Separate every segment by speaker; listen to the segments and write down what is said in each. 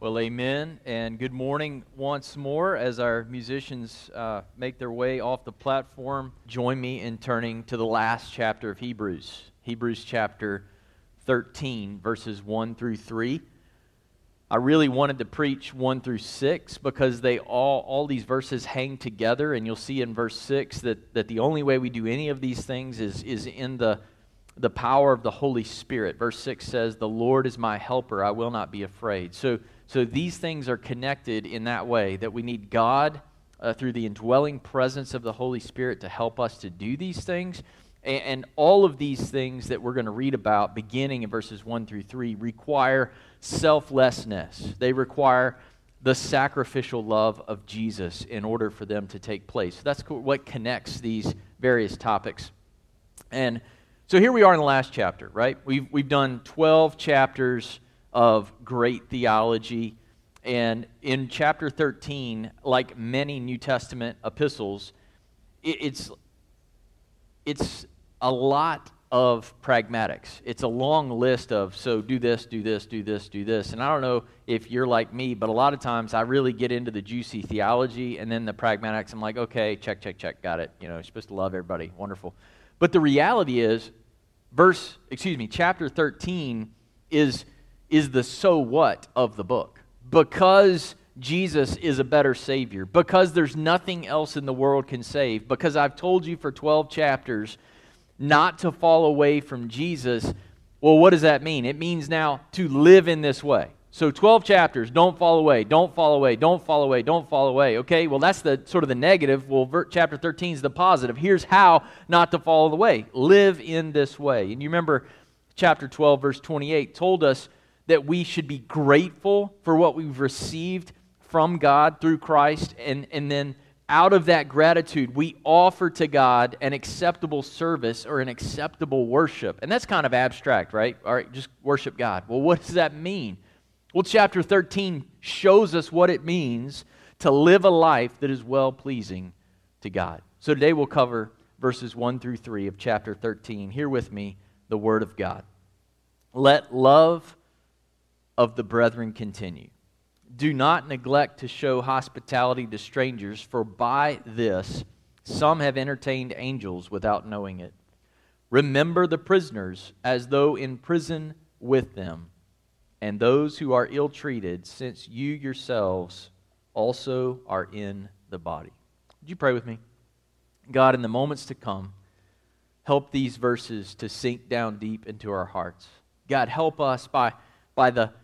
Speaker 1: Well, amen, and good morning once more as our musicians uh, make their way off the platform. Join me in turning to the last chapter of Hebrews, Hebrews chapter 13, verses 1 through 3. I really wanted to preach 1 through 6 because they all, all these verses hang together, and you'll see in verse 6 that, that the only way we do any of these things is, is in the the power of the Holy Spirit. Verse 6 says, The Lord is my helper, I will not be afraid. So, so these things are connected in that way that we need God uh, through the indwelling presence of the Holy Spirit to help us to do these things. And, and all of these things that we're going to read about, beginning in verses 1 through 3, require selflessness. They require the sacrificial love of Jesus in order for them to take place. That's what connects these various topics. And so here we are in the last chapter, right? We've, we've done 12 chapters of great theology. And in chapter 13, like many New Testament epistles, it's, it's a lot of pragmatics. It's a long list of, so do this, do this, do this, do this. And I don't know if you're like me, but a lot of times I really get into the juicy theology and then the pragmatics. I'm like, okay, check, check, check, got it. You know, you're supposed to love everybody. Wonderful. But the reality is, verse, excuse me, chapter 13 is is the so what of the book. Because Jesus is a better Savior, because there's nothing else in the world can save, because I've told you for 12 chapters not to fall away from Jesus. Well, what does that mean? It means now to live in this way. So 12 chapters, don't fall away, don't fall away, don't fall away, don't fall away. Okay, well, that's the sort of the negative. Well, chapter 13 is the positive. Here's how not to fall away live in this way. And you remember chapter 12, verse 28 told us that we should be grateful for what we've received from God through Christ, and, and then out of that gratitude, we offer to God an acceptable service or an acceptable worship. And that's kind of abstract, right? All right, just worship God. Well, what does that mean? Well, chapter 13 shows us what it means to live a life that is well pleasing to God. So today we'll cover verses 1 through 3 of chapter 13. Hear with me the Word of God. Let love of the brethren continue. Do not neglect to show hospitality to strangers, for by this some have entertained angels without knowing it. Remember the prisoners as though in prison with them, and those who are ill treated, since you yourselves also are in the body. Would you pray with me? God, in the moments to come, help these verses to sink down deep into our hearts. God, help us by, by the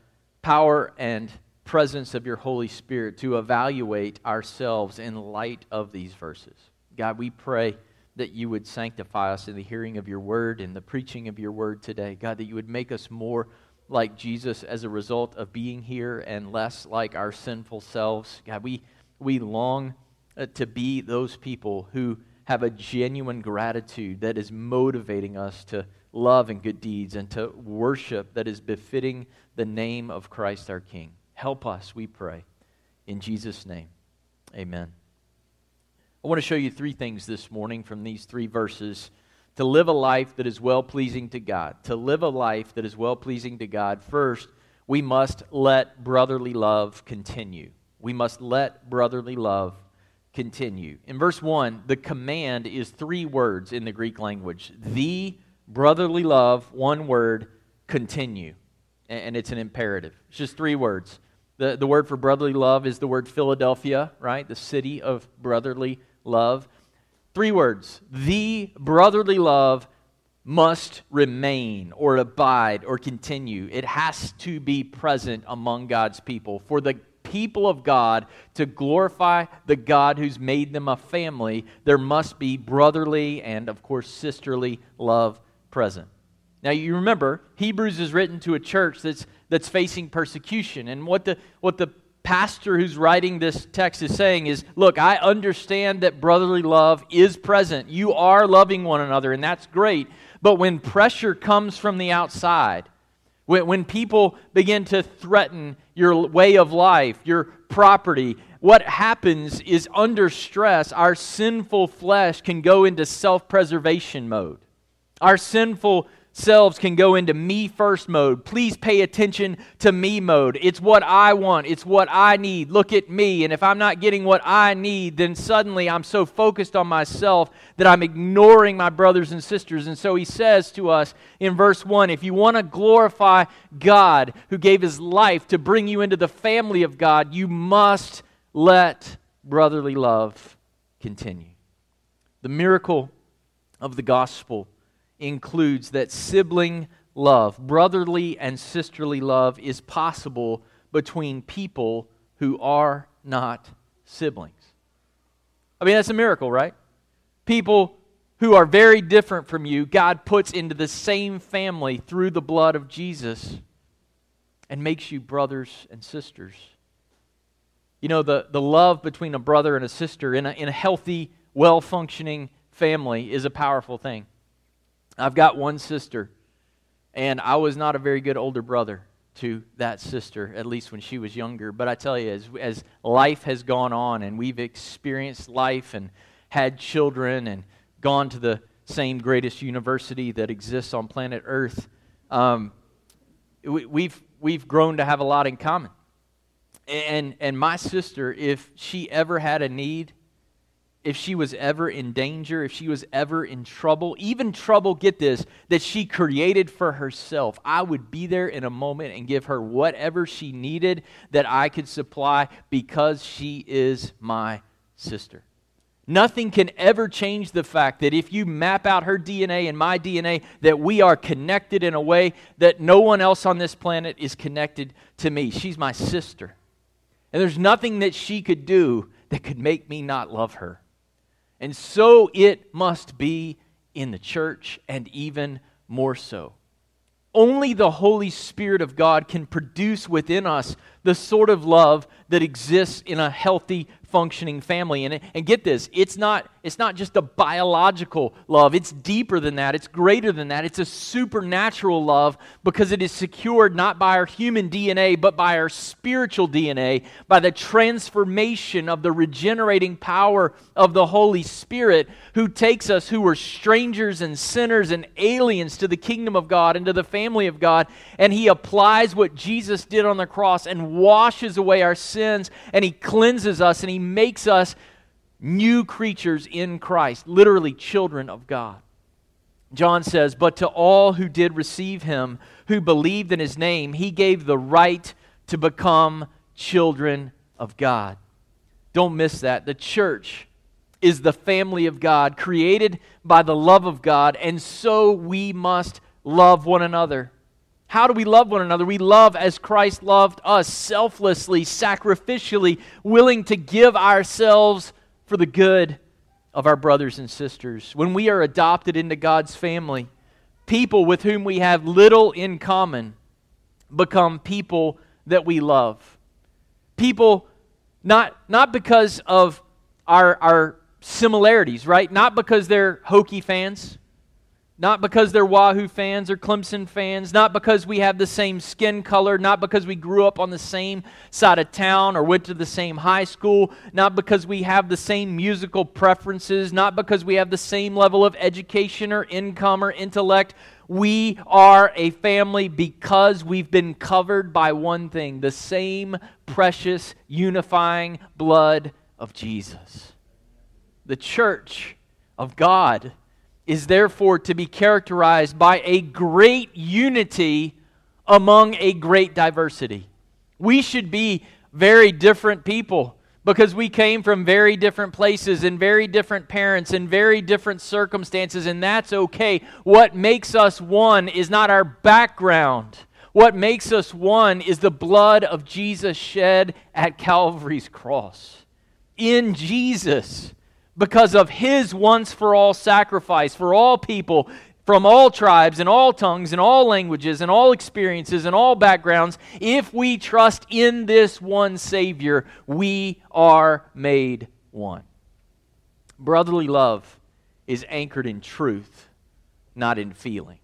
Speaker 1: power and presence of your Holy Spirit to evaluate ourselves in light of these verses. God, we pray that you would sanctify us in the hearing of your word and the preaching of your word today. God, that you would make us more like Jesus as a result of being here and less like our sinful selves. God, we, we long uh, to be those people who have a genuine gratitude that is motivating us to love and good deeds and to worship that is befitting the name of Christ our King. Help us, we pray. In Jesus' name, amen. I want to show you three things this morning from these three verses to live a life that is well pleasing to God. To live a life that is well pleasing to God, first, we must let brotherly love continue. We must let brotherly love continue. In verse 1, the command is three words in the Greek language the brotherly love, one word, continue and it's an imperative. It's just three words. The, the word for brotherly love is the word Philadelphia, right? The city of brotherly love. Three words. The brotherly love must remain or abide or continue. It has to be present among God's people. For the people of God to glorify the God who's made them a family, there must be brotherly and, of course, sisterly love present. Now, you remember, Hebrews is written to a church that's, that's facing persecution. And what the, what the pastor who's writing this text is saying is look, I understand that brotherly love is present. You are loving one another, and that's great. But when pressure comes from the outside, when, when people begin to threaten your way of life, your property, what happens is under stress, our sinful flesh can go into self preservation mode. Our sinful selves can go into me first mode. Please pay attention to me mode. It's what I want, it's what I need. Look at me. And if I'm not getting what I need, then suddenly I'm so focused on myself that I'm ignoring my brothers and sisters. And so he says to us in verse 1 if you want to glorify God who gave his life to bring you into the family of God, you must let brotherly love continue. The miracle of the gospel includes that sibling love, brotherly and sisterly love, is possible between people who are not siblings. I mean, that's a miracle, right? People who are very different from you, God puts into the same family through the blood of Jesus and makes you brothers and sisters. You know, the, the love between a brother and a sister in a, in a healthy, well functioning family is a powerful thing. I've got one sister, and I was not a very good older brother to that sister, at least when she was younger. But I tell you, as, as life has gone on and we've experienced life and had children and gone to the same greatest university that exists on planet Earth, um, we, we've, we've grown to have a lot in common. And, and my sister, if she ever had a need, if she was ever in danger, if she was ever in trouble, even trouble, get this, that she created for herself, I would be there in a moment and give her whatever she needed that I could supply because she is my sister. Nothing can ever change the fact that if you map out her DNA and my DNA, that we are connected in a way that no one else on this planet is connected to me. She's my sister. And there's nothing that she could do that could make me not love her. And so it must be in the church, and even more so. Only the Holy Spirit of God can produce within us the sort of love that exists in a healthy, functioning family. And, and get this, it's not, it's not just a biological love, it's deeper than that, it's greater than that. It's a supernatural love because it is secured not by our human DNA, but by our spiritual DNA, by the transformation of the regenerating power of the Holy Spirit, who takes us who were strangers and sinners and aliens to the kingdom of God and to the family of God, and He applies what Jesus did on the cross and washes away our sins, and He cleanses us, and He makes us new creatures in Christ, literally children of God. John says, But to all who did receive him, who believed in his name, he gave the right to become children of God. Don't miss that. The church is the family of God, created by the love of God, and so we must love one another. How do we love one another? We love as Christ loved us, selflessly, sacrificially, willing to give ourselves for the good of our brothers and sisters. When we are adopted into God's family, people with whom we have little in common become people that we love. People, not, not because of our, our similarities, right? Not because they're Hokie fans not because they're Wahoo fans or Clemson fans, not because we have the same skin color, not because we grew up on the same side of town or went to the same high school, not because we have the same musical preferences, not because we have the same level of education or income or intellect. We are a family because we've been covered by one thing the same precious, unifying blood of Jesus. The church of God is therefore to be characterized by a great unity among a great diversity. We should be very different people because we came from very different places and very different parents and very different circumstances, and that's okay. What makes us one is not our background. What makes us one is the blood of Jesus shed at Calvary's cross. In Jesus, because of his once for all sacrifice for all people from all tribes and all tongues and all languages and all experiences and all backgrounds, if we trust in this one Savior, we are made one. Brotherly love is anchored in truth, not in feeling.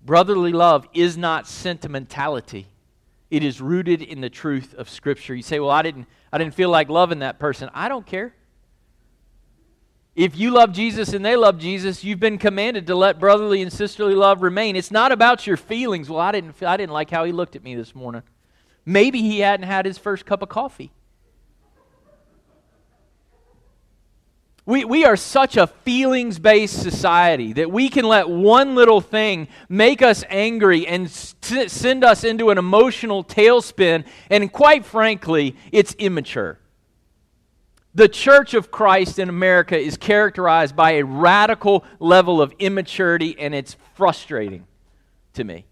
Speaker 1: Brotherly love is not sentimentality. It is rooted in the truth of Scripture. You say, Well, I didn't, I didn't feel like loving that person. I don't care. If you love Jesus and they love Jesus, you've been commanded to let brotherly and sisterly love remain. It's not about your feelings. Well, I didn't, I didn't like how he looked at me this morning. Maybe he hadn't had his first cup of coffee. We, we are such a feelings based society that we can let one little thing make us angry and st- send us into an emotional tailspin. And quite frankly, it's immature. The Church of Christ in America is characterized by a radical level of immaturity, and it's frustrating to me.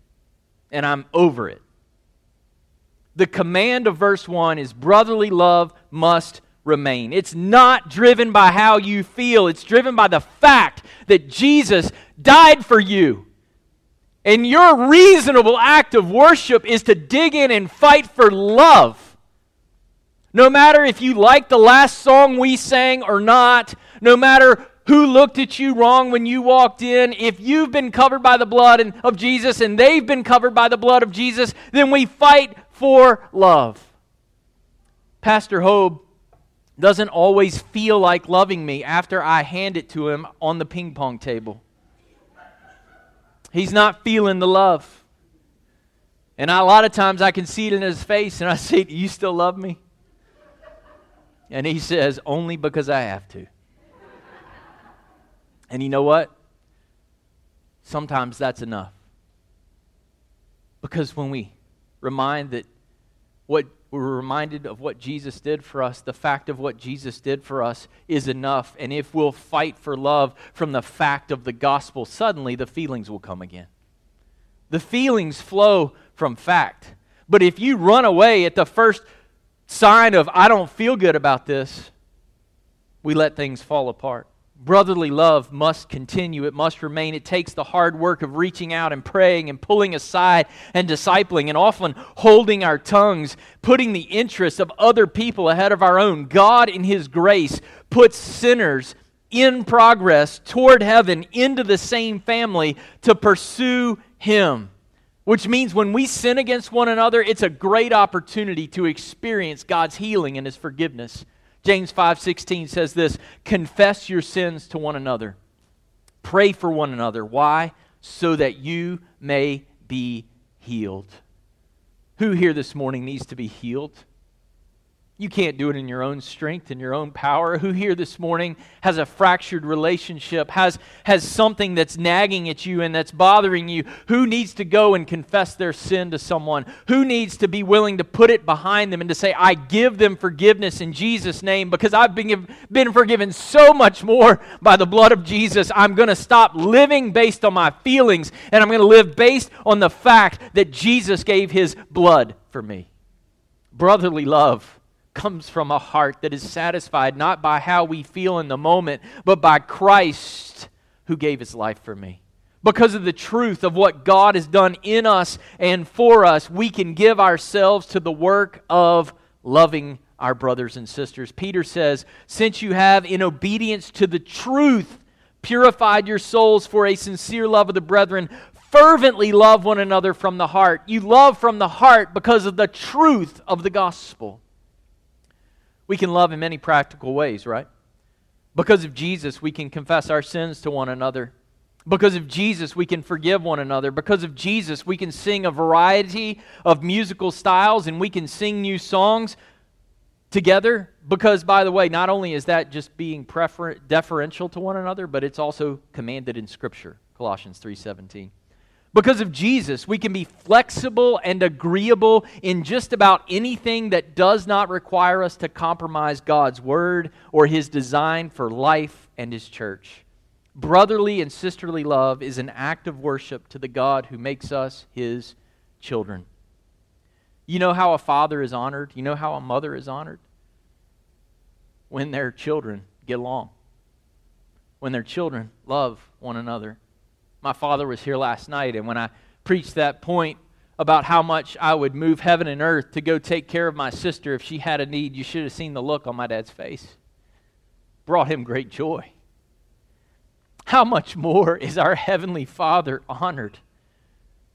Speaker 1: And I'm over it. The command of verse 1 is brotherly love must remain. It's not driven by how you feel, it's driven by the fact that Jesus died for you. And your reasonable act of worship is to dig in and fight for love. No matter if you like the last song we sang or not, no matter who looked at you wrong when you walked in, if you've been covered by the blood of Jesus and they've been covered by the blood of Jesus, then we fight for love. Pastor Hobe doesn't always feel like loving me after I hand it to him on the ping pong table. He's not feeling the love. And I, a lot of times I can see it in his face and I say, Do you still love me? And he says, Only because I have to. And you know what? Sometimes that's enough. Because when we remind that what we're reminded of what Jesus did for us. The fact of what Jesus did for us is enough. And if we'll fight for love from the fact of the gospel, suddenly the feelings will come again. The feelings flow from fact. But if you run away at the first sign of, I don't feel good about this, we let things fall apart. Brotherly love must continue. It must remain. It takes the hard work of reaching out and praying and pulling aside and discipling and often holding our tongues, putting the interests of other people ahead of our own. God, in His grace, puts sinners in progress toward heaven into the same family to pursue Him. Which means when we sin against one another, it's a great opportunity to experience God's healing and His forgiveness. James 5:16 says this, "Confess your sins to one another. Pray for one another. Why? So that you may be healed." Who here this morning needs to be healed? You can't do it in your own strength and your own power. Who here this morning has a fractured relationship, has, has something that's nagging at you and that's bothering you? Who needs to go and confess their sin to someone? Who needs to be willing to put it behind them and to say, I give them forgiveness in Jesus' name because I've been, been forgiven so much more by the blood of Jesus? I'm going to stop living based on my feelings and I'm going to live based on the fact that Jesus gave his blood for me. Brotherly love comes from a heart that is satisfied not by how we feel in the moment, but by Christ who gave his life for me. Because of the truth of what God has done in us and for us, we can give ourselves to the work of loving our brothers and sisters. Peter says, Since you have, in obedience to the truth, purified your souls for a sincere love of the brethren, fervently love one another from the heart. You love from the heart because of the truth of the gospel. We can love in many practical ways, right? Because of Jesus, we can confess our sins to one another. Because of Jesus, we can forgive one another. Because of Jesus, we can sing a variety of musical styles and we can sing new songs together. Because, by the way, not only is that just being prefer- deferential to one another, but it's also commanded in Scripture, Colossians 3.17. Because of Jesus, we can be flexible and agreeable in just about anything that does not require us to compromise God's word or his design for life and his church. Brotherly and sisterly love is an act of worship to the God who makes us his children. You know how a father is honored? You know how a mother is honored? When their children get along, when their children love one another my father was here last night, and when I preached that point about how much I would move heaven and earth to go take care of my sister if she had a need, you should have seen the look on my dad's face. Brought him great joy. How much more is our Heavenly Father honored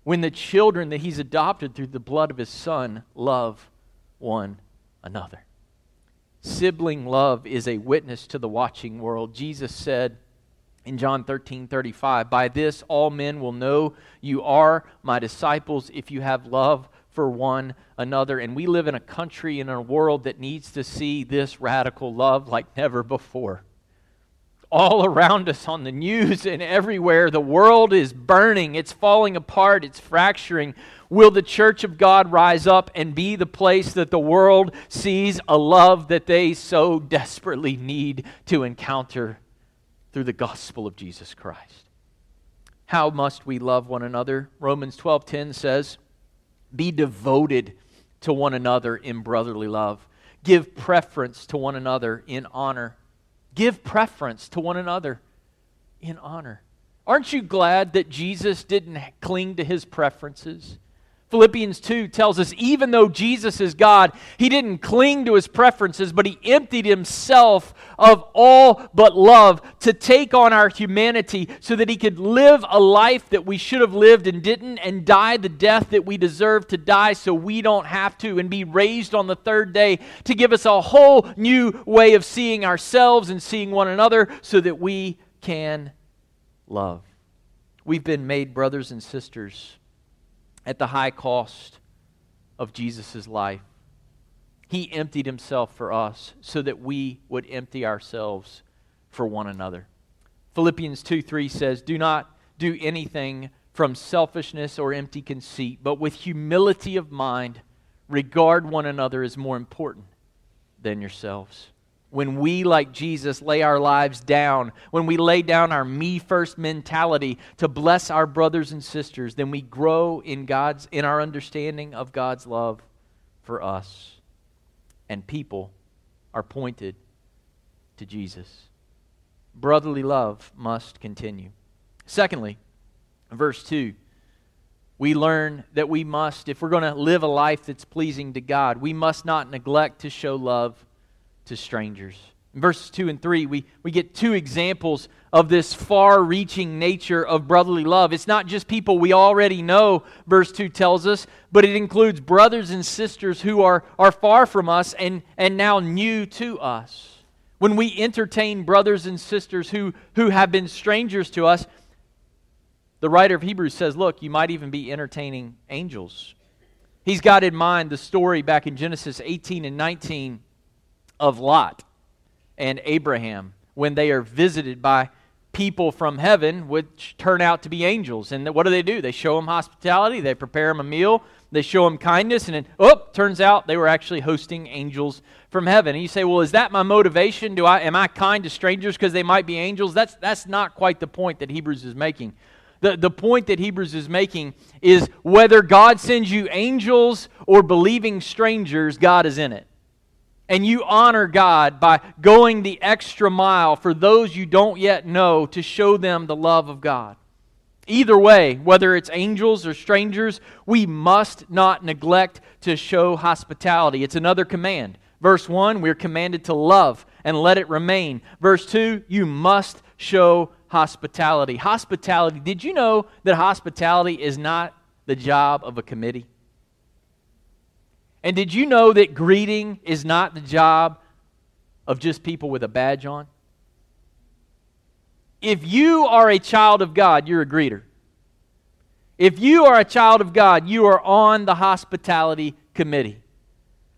Speaker 1: when the children that He's adopted through the blood of His Son love one another? Sibling love is a witness to the watching world. Jesus said in John 13 35, By this all men will know you are my disciples if you have love for one another. And we live in a country and a world that needs to see this radical love like never before. All around us on the news and everywhere, the world is burning, it's falling apart, it's fracturing. Will the church of God rise up and be the place that the world sees a love that they so desperately need to encounter through the gospel of Jesus Christ? How must we love one another? Romans 12:10 says, "Be devoted to one another in brotherly love. Give preference to one another in honor." Give preference to one another in honor. Aren't you glad that Jesus didn't cling to his preferences? Philippians 2 tells us even though Jesus is God, he didn't cling to his preferences, but he emptied himself of all but love to take on our humanity so that he could live a life that we should have lived and didn't, and die the death that we deserve to die so we don't have to, and be raised on the third day to give us a whole new way of seeing ourselves and seeing one another so that we can love. We've been made brothers and sisters at the high cost of Jesus' life. He emptied himself for us so that we would empty ourselves for one another. Philippians 2 3 says, Do not do anything from selfishness or empty conceit, but with humility of mind, regard one another as more important than yourselves when we, like Jesus, lay our lives down, when we lay down our me first mentality to bless our brothers and sisters, then we grow in God's in our understanding of God's love for us. And people are pointed to Jesus. Brotherly love must continue. Secondly, verse 2, we learn that we must, if we're going to live a life that's pleasing to God, we must not neglect to show love to strangers. In verses 2 and 3, we, we get two examples of this far reaching nature of brotherly love. It's not just people we already know, verse 2 tells us, but it includes brothers and sisters who are, are far from us and, and now new to us. When we entertain brothers and sisters who, who have been strangers to us, the writer of Hebrews says, Look, you might even be entertaining angels. He's got in mind the story back in Genesis 18 and 19 of Lot and Abraham when they are visited by people from heaven, which turn out to be angels. And what do they do? They show them hospitality, they prepare them a meal, they show them kindness, and then, oh, turns out they were actually hosting angels from heaven. And you say, well, is that my motivation? Do I am I kind to strangers because they might be angels? That's that's not quite the point that Hebrews is making. The, the point that Hebrews is making is whether God sends you angels or believing strangers, God is in it and you honor God by going the extra mile for those you don't yet know to show them the love of God. Either way, whether it's angels or strangers, we must not neglect to show hospitality. It's another command. Verse 1, we're commanded to love and let it remain. Verse 2, you must show hospitality. Hospitality, did you know that hospitality is not the job of a committee? And did you know that greeting is not the job of just people with a badge on? If you are a child of God, you're a greeter. If you are a child of God, you are on the hospitality committee.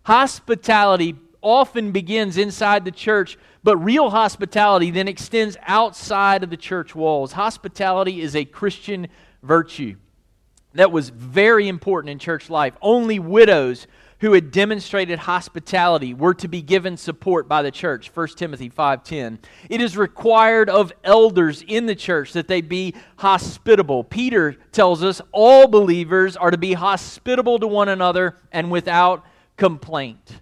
Speaker 1: Hospitality often begins inside the church, but real hospitality then extends outside of the church walls. Hospitality is a Christian virtue that was very important in church life. Only widows who had demonstrated hospitality were to be given support by the church 1 timothy 5.10 it is required of elders in the church that they be hospitable peter tells us all believers are to be hospitable to one another and without complaint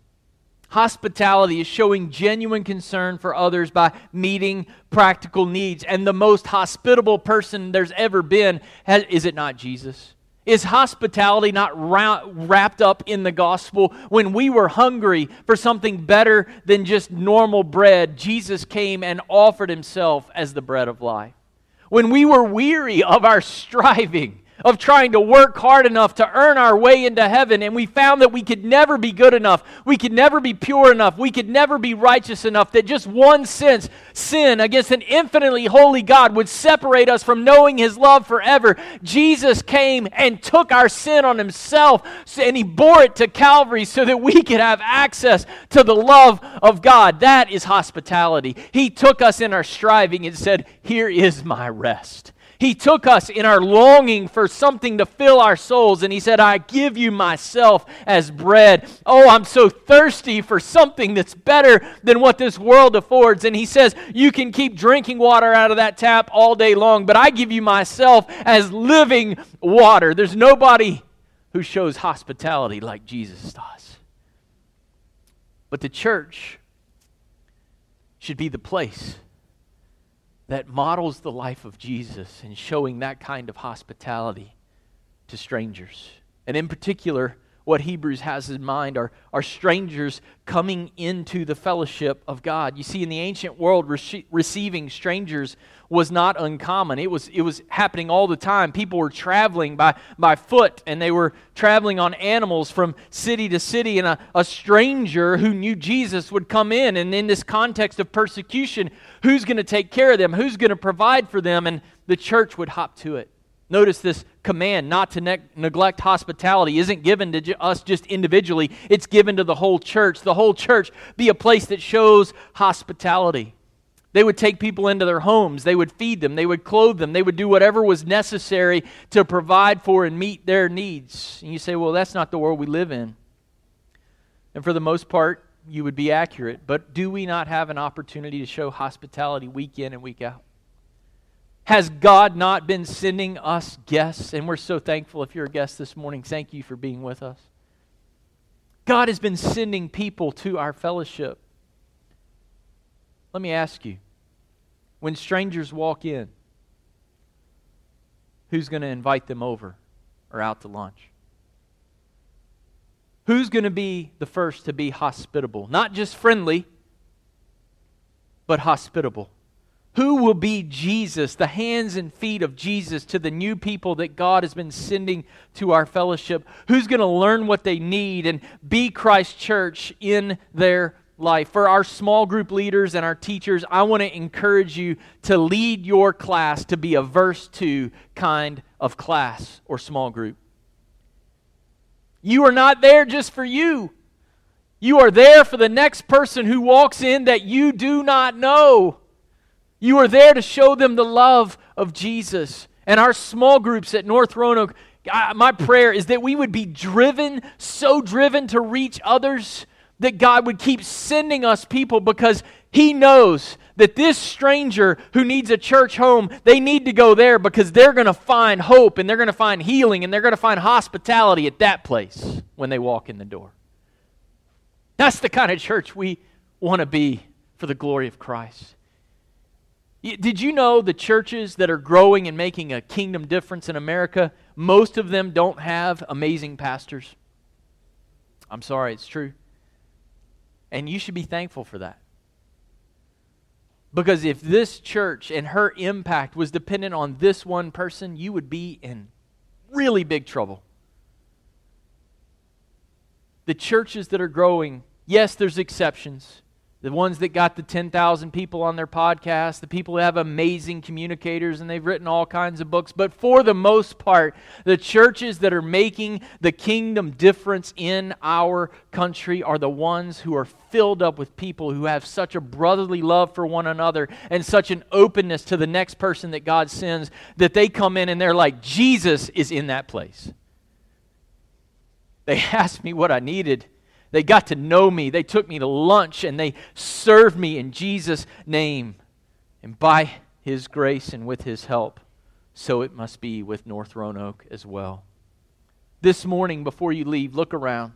Speaker 1: Hospitality is showing genuine concern for others by meeting practical needs. And the most hospitable person there's ever been, has, is it not Jesus? Is hospitality not wrapped up in the gospel? When we were hungry for something better than just normal bread, Jesus came and offered himself as the bread of life. When we were weary of our striving, of trying to work hard enough to earn our way into heaven, and we found that we could never be good enough. We could never be pure enough. We could never be righteous enough. That just one sense, sin against an infinitely holy God would separate us from knowing His love forever. Jesus came and took our sin on Himself, and He bore it to Calvary so that we could have access to the love of God. That is hospitality. He took us in our striving and said, Here is my rest. He took us in our longing for something to fill our souls, and He said, I give you myself as bread. Oh, I'm so thirsty for something that's better than what this world affords. And He says, You can keep drinking water out of that tap all day long, but I give you myself as living water. There's nobody who shows hospitality like Jesus does. But the church should be the place that models the life of Jesus and showing that kind of hospitality to strangers. And in particular, what Hebrews has in mind are, are strangers coming into the fellowship of God. You see, in the ancient world, rece- receiving strangers was not uncommon. It was, it was happening all the time. People were traveling by, by foot and they were traveling on animals from city to city, and a, a stranger who knew Jesus would come in. And in this context of persecution, who's going to take care of them? Who's going to provide for them? And the church would hop to it. Notice this command not to ne- neglect hospitality isn't given to ju- us just individually, it's given to the whole church. The whole church be a place that shows hospitality. They would take people into their homes, they would feed them, they would clothe them, they would do whatever was necessary to provide for and meet their needs. And you say, well, that's not the world we live in. And for the most part, you would be accurate. But do we not have an opportunity to show hospitality week in and week out? Has God not been sending us guests? And we're so thankful if you're a guest this morning. Thank you for being with us. God has been sending people to our fellowship. Let me ask you when strangers walk in, who's going to invite them over or out to lunch? Who's going to be the first to be hospitable? Not just friendly, but hospitable. Who will be Jesus, the hands and feet of Jesus to the new people that God has been sending to our fellowship? Who's going to learn what they need and be Christ Church in their life? For our small group leaders and our teachers, I want to encourage you to lead your class to be a verse 2 kind of class or small group. You are not there just for you. You are there for the next person who walks in that you do not know. You are there to show them the love of Jesus. And our small groups at North Roanoke, my prayer is that we would be driven, so driven to reach others, that God would keep sending us people because He knows that this stranger who needs a church home, they need to go there because they're going to find hope and they're going to find healing and they're going to find hospitality at that place when they walk in the door. That's the kind of church we want to be for the glory of Christ. Did you know the churches that are growing and making a kingdom difference in America, most of them don't have amazing pastors? I'm sorry, it's true. And you should be thankful for that. Because if this church and her impact was dependent on this one person, you would be in really big trouble. The churches that are growing, yes, there's exceptions the ones that got the 10,000 people on their podcast, the people who have amazing communicators and they've written all kinds of books. But for the most part, the churches that are making the kingdom difference in our country are the ones who are filled up with people who have such a brotherly love for one another and such an openness to the next person that God sends that they come in and they're like, Jesus is in that place. They asked me what I needed they got to know me. They took me to lunch and they served me in Jesus' name. And by His grace and with His help, so it must be with North Roanoke as well. This morning, before you leave, look around.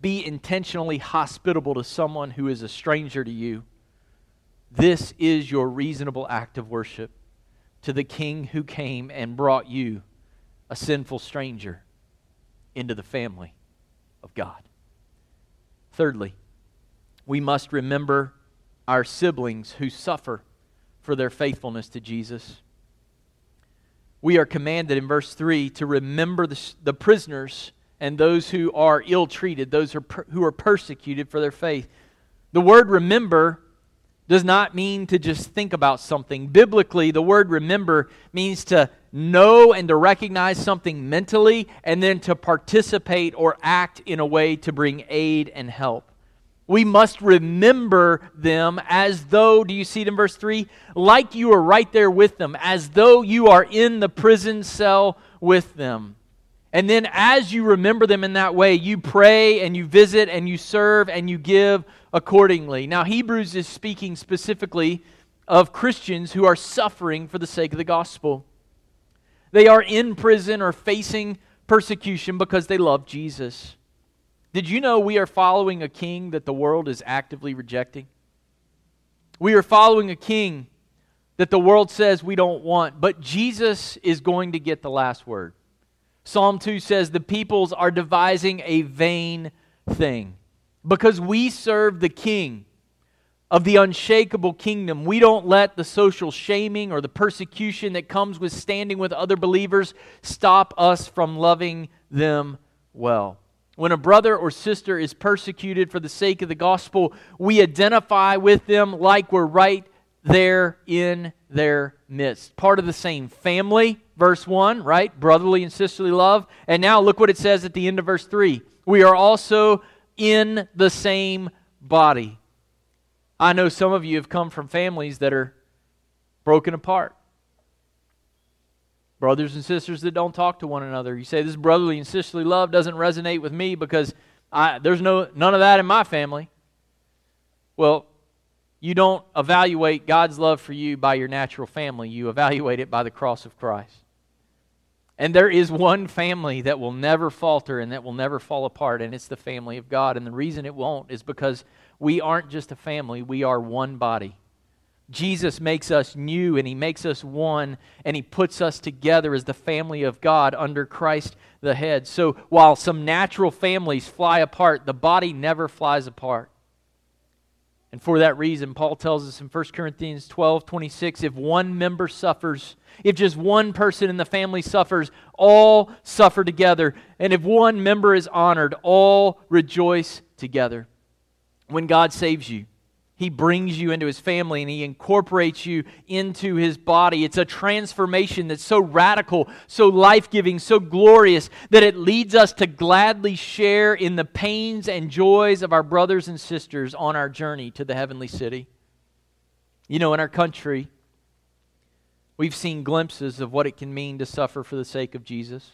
Speaker 1: Be intentionally hospitable to someone who is a stranger to you. This is your reasonable act of worship to the King who came and brought you, a sinful stranger, into the family of God. Thirdly, we must remember our siblings who suffer for their faithfulness to Jesus. we are commanded in verse 3 to remember the, the prisoners and those who are ill treated, those who are, who are persecuted for their faith. The word remember does not mean to just think about something. Biblically, the word remember means to know and to recognize something mentally and then to participate or act in a way to bring aid and help. We must remember them as though, do you see it in verse 3? Like you are right there with them, as though you are in the prison cell with them. And then, as you remember them in that way, you pray and you visit and you serve and you give accordingly. Now, Hebrews is speaking specifically of Christians who are suffering for the sake of the gospel. They are in prison or facing persecution because they love Jesus. Did you know we are following a king that the world is actively rejecting? We are following a king that the world says we don't want, but Jesus is going to get the last word. Psalm 2 says, The peoples are devising a vain thing. Because we serve the king of the unshakable kingdom, we don't let the social shaming or the persecution that comes with standing with other believers stop us from loving them well. When a brother or sister is persecuted for the sake of the gospel, we identify with them like we're right there in their midst. Part of the same family, verse 1, right? Brotherly and sisterly love. And now look what it says at the end of verse 3. We are also in the same body. I know some of you have come from families that are broken apart. Brothers and sisters that don't talk to one another. You say this brotherly and sisterly love doesn't resonate with me because I, there's no none of that in my family. Well, you don't evaluate God's love for you by your natural family. You evaluate it by the cross of Christ. And there is one family that will never falter and that will never fall apart, and it's the family of God. And the reason it won't is because we aren't just a family, we are one body. Jesus makes us new and he makes us one and he puts us together as the family of God under Christ the head. So while some natural families fly apart, the body never flies apart. And for that reason, Paul tells us in 1 Corinthians 12 26 if one member suffers, if just one person in the family suffers, all suffer together. And if one member is honored, all rejoice together. When God saves you, he brings you into his family and he incorporates you into his body. It's a transformation that's so radical, so life giving, so glorious that it leads us to gladly share in the pains and joys of our brothers and sisters on our journey to the heavenly city. You know, in our country, we've seen glimpses of what it can mean to suffer for the sake of Jesus.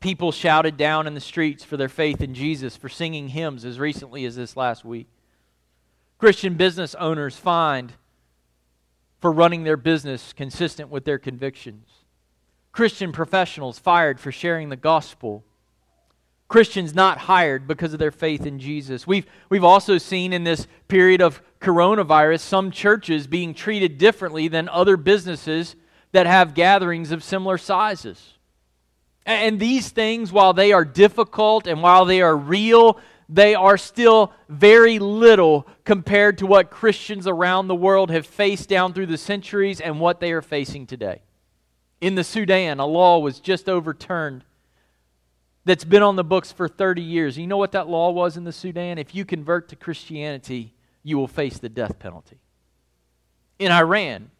Speaker 1: People shouted down in the streets for their faith in Jesus, for singing hymns as recently as this last week. Christian business owners fined for running their business consistent with their convictions. Christian professionals fired for sharing the gospel. Christians not hired because of their faith in Jesus. We've, we've also seen in this period of coronavirus some churches being treated differently than other businesses that have gatherings of similar sizes. And these things, while they are difficult and while they are real, they are still very little compared to what Christians around the world have faced down through the centuries and what they are facing today. In the Sudan, a law was just overturned that's been on the books for 30 years. You know what that law was in the Sudan? If you convert to Christianity, you will face the death penalty. In Iran,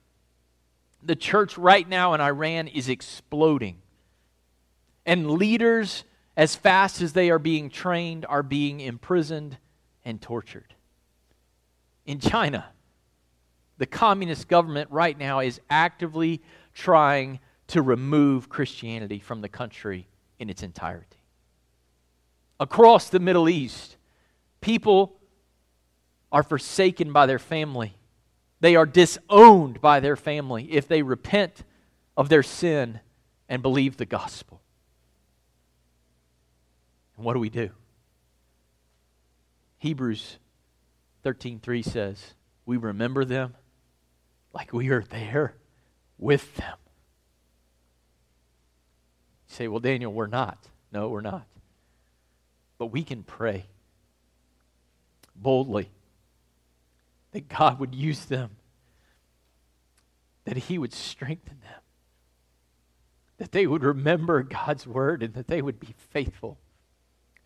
Speaker 1: the church right now in Iran is exploding. And leaders as fast as they are being trained, are being imprisoned and tortured. In China, the communist government right now is actively trying to remove Christianity from the country in its entirety. Across the Middle East, people are forsaken by their family. They are disowned by their family if they repent of their sin and believe the gospel. And what do we do? Hebrews 13:3 says, "We remember them like we are there with them." You say, "Well, Daniel, we're not." No, we're not. But we can pray boldly that God would use them, that He would strengthen them,
Speaker 2: that they would remember God's word and that they would be faithful.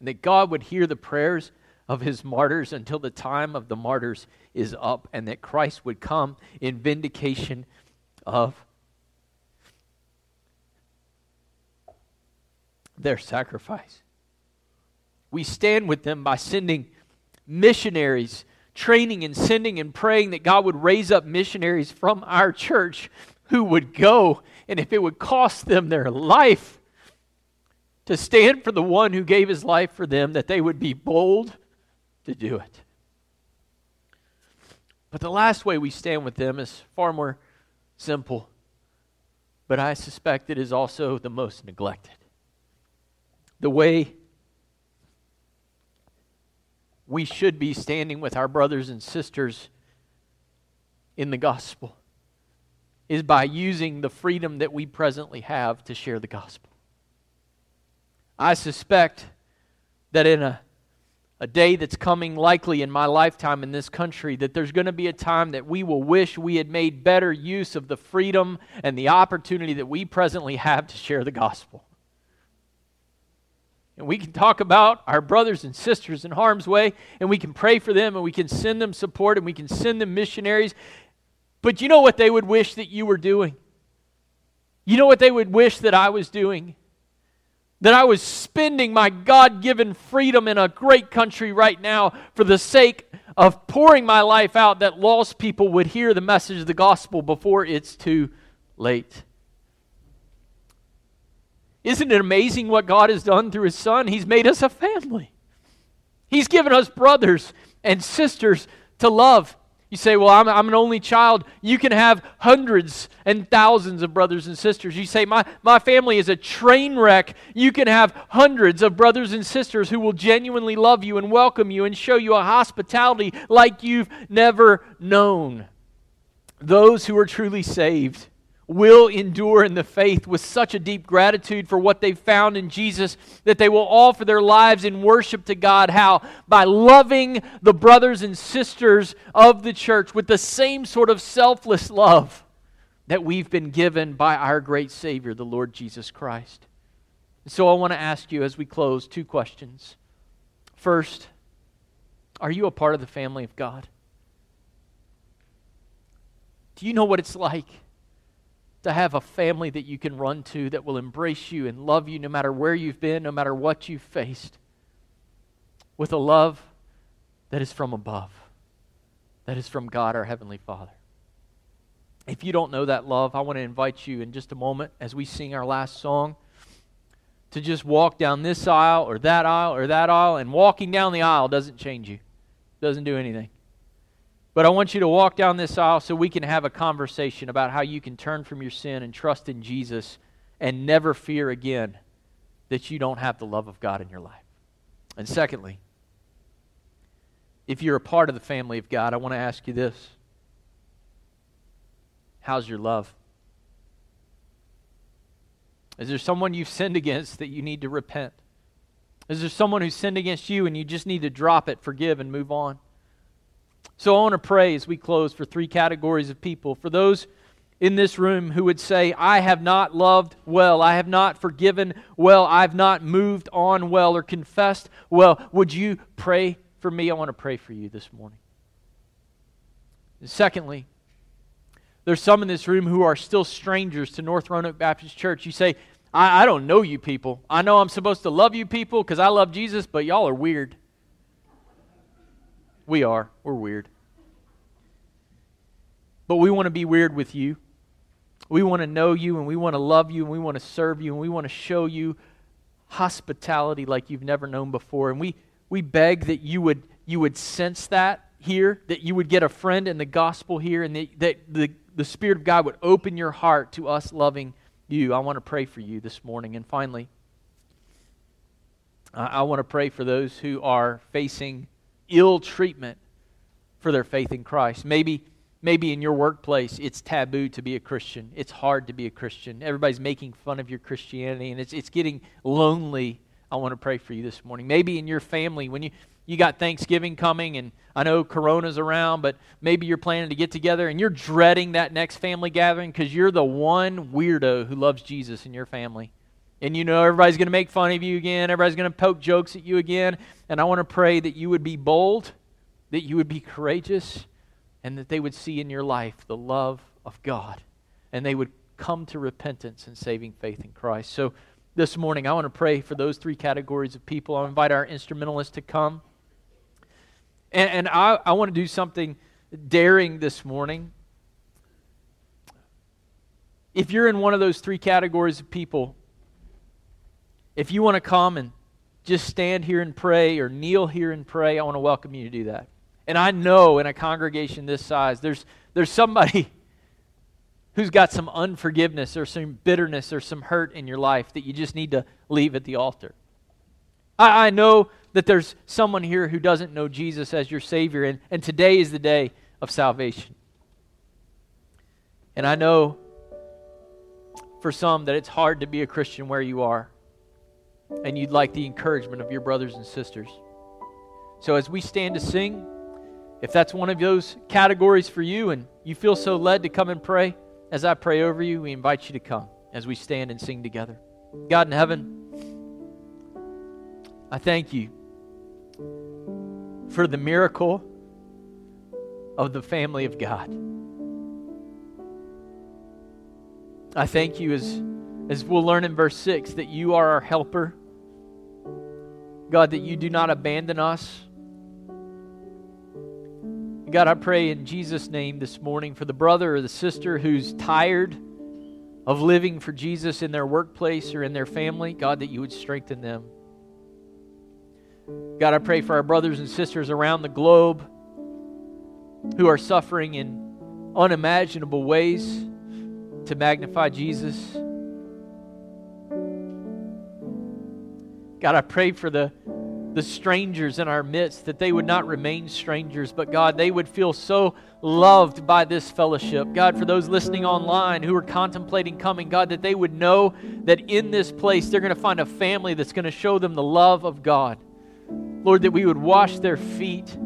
Speaker 2: And that God would hear the prayers of his martyrs until the time of the martyrs is up, and that Christ would come in vindication of their sacrifice. We stand with them by sending missionaries, training and sending and praying that God would raise up missionaries from our church who would go, and if it would cost them their life to stand for the one who gave his life for them, that they would be bold to do it. But the last way we stand with them is far more simple, but I suspect it is also the most neglected. The way we should be standing with our brothers and sisters in the gospel is by using the freedom that we presently have to share the gospel. I suspect that in a, a day that's coming likely in my lifetime in this country, that there's going to be a time that we will wish we had made better use of the freedom and the opportunity that we presently have to share the gospel. And we can talk about our brothers and sisters in harm's way, and we can pray for them, and we can send them support, and we can send them missionaries. But you know what they would wish that you were doing? You know what they would wish that I was doing? That I was spending my God given freedom in a great country right now for the sake of pouring my life out that lost people would hear the message of the gospel before it's too late. Isn't it amazing what God has done through His Son? He's made us a family. He's given us brothers and sisters to love. You say, Well, I'm, I'm an only child. You can have hundreds and thousands of brothers and sisters. You say, my, my family is a train wreck. You can have hundreds of brothers and sisters who will genuinely love you and welcome you and show you a hospitality like you've never known. Those who are truly saved will endure in the faith with such a deep gratitude for what they've found in Jesus that they will offer their lives in worship to God. How? By loving the brothers and sisters of the church with the same sort of selfless love that we've been given by our great Savior, the Lord Jesus Christ. So I want to ask you as we close two questions. First, are you a part of the family of God? Do you know what it's like? To have a family that you can run to that will embrace you and love you no matter where you've been, no matter what you've faced, with a love that is from above, that is from God our Heavenly Father. If you don't know that love, I want to invite you in just a moment as we sing our last song to just walk down this aisle or that aisle or that aisle, and walking down the aisle doesn't change you, doesn't do anything. But I want you to walk down this aisle so we can have a conversation about how you can turn from your sin and trust in Jesus and never fear again that you don't have the love of God in your life. And secondly, if you're a part of the family of God, I want to ask you this How's your love? Is there someone you've sinned against that you need to repent? Is there someone who's sinned against you and you just need to drop it, forgive, and move on? So I want to pray as we close for three categories of people. For those in this room who would say, I have not loved well, I have not forgiven well, I've not moved on well or confessed well, would you pray for me? I want to pray for you this morning. And secondly, there's some in this room who are still strangers to North Roanoke Baptist Church. You say, I, I don't know you people. I know I'm supposed to love you people because I love Jesus, but y'all are weird. We are. We're weird. But we want to be weird with you. We want to know you and we want to love you and we want to serve you and we want to show you hospitality like you've never known before. And we, we beg that you would, you would sense that here, that you would get a friend in the gospel here, and that, that the, the Spirit of God would open your heart to us loving you. I want to pray for you this morning. And finally, I want to pray for those who are facing ill treatment for their faith in Christ. Maybe, maybe in your workplace it's taboo to be a Christian. It's hard to be a Christian. Everybody's making fun of your Christianity, and it's, it's getting lonely I want to pray for you this morning. Maybe in your family, when you, you got Thanksgiving coming, and I know Corona's around, but maybe you're planning to get together and you're dreading that next family gathering because you're the one weirdo who loves Jesus in your family. And you know everybody's going to make fun of you again, everybody's going to poke jokes at you again. And I want to pray that you would be bold, that you would be courageous, and that they would see in your life the love of God. And they would come to repentance and saving faith in Christ. So this morning, I want to pray for those three categories of people. I'll invite our instrumentalists to come. And, and I, I want to do something daring this morning. If you're in one of those three categories of people, if you want to come and just stand here and pray or kneel here and pray, I want to welcome you to do that. And I know in a congregation this size, there's, there's somebody who's got some unforgiveness or some bitterness or some hurt in your life that you just need to leave at the altar. I, I know that there's someone here who doesn't know Jesus as your Savior, and, and today is the day of salvation. And I know for some that it's hard to be a Christian where you are, and you'd like the encouragement of your brothers and sisters. So as we stand to sing, if that's one of those categories for you and you feel so led to come and pray, as I pray over you, we invite you to come as we stand and sing together. God in heaven, I thank you for the miracle of the family of God. I thank you as, as we'll learn in verse 6 that you are our helper. God, that you do not abandon us God, I pray in Jesus' name this morning for the brother or the sister who's tired of living for Jesus in their workplace or in their family, God, that you would strengthen them. God, I pray for our brothers and sisters around the globe who are suffering in unimaginable ways to magnify Jesus. God, I pray for the the strangers in our midst, that they would not remain strangers, but God, they would feel so loved by this fellowship. God, for those listening online who are contemplating coming, God, that they would know that in this place they're going to find a family that's going to show them the love of God. Lord, that we would wash their feet.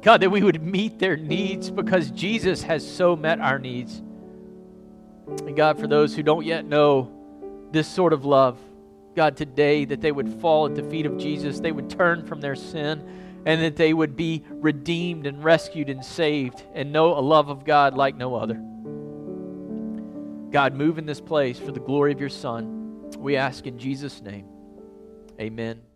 Speaker 2: God, that we would meet their needs because Jesus has so met our needs. And God, for those who don't yet know this sort of love, God, today that they would fall at the feet of Jesus, they would turn from their sin, and that they would be redeemed and rescued and saved and know a love of God like no other. God, move in this place for the glory of your Son. We ask in Jesus' name. Amen.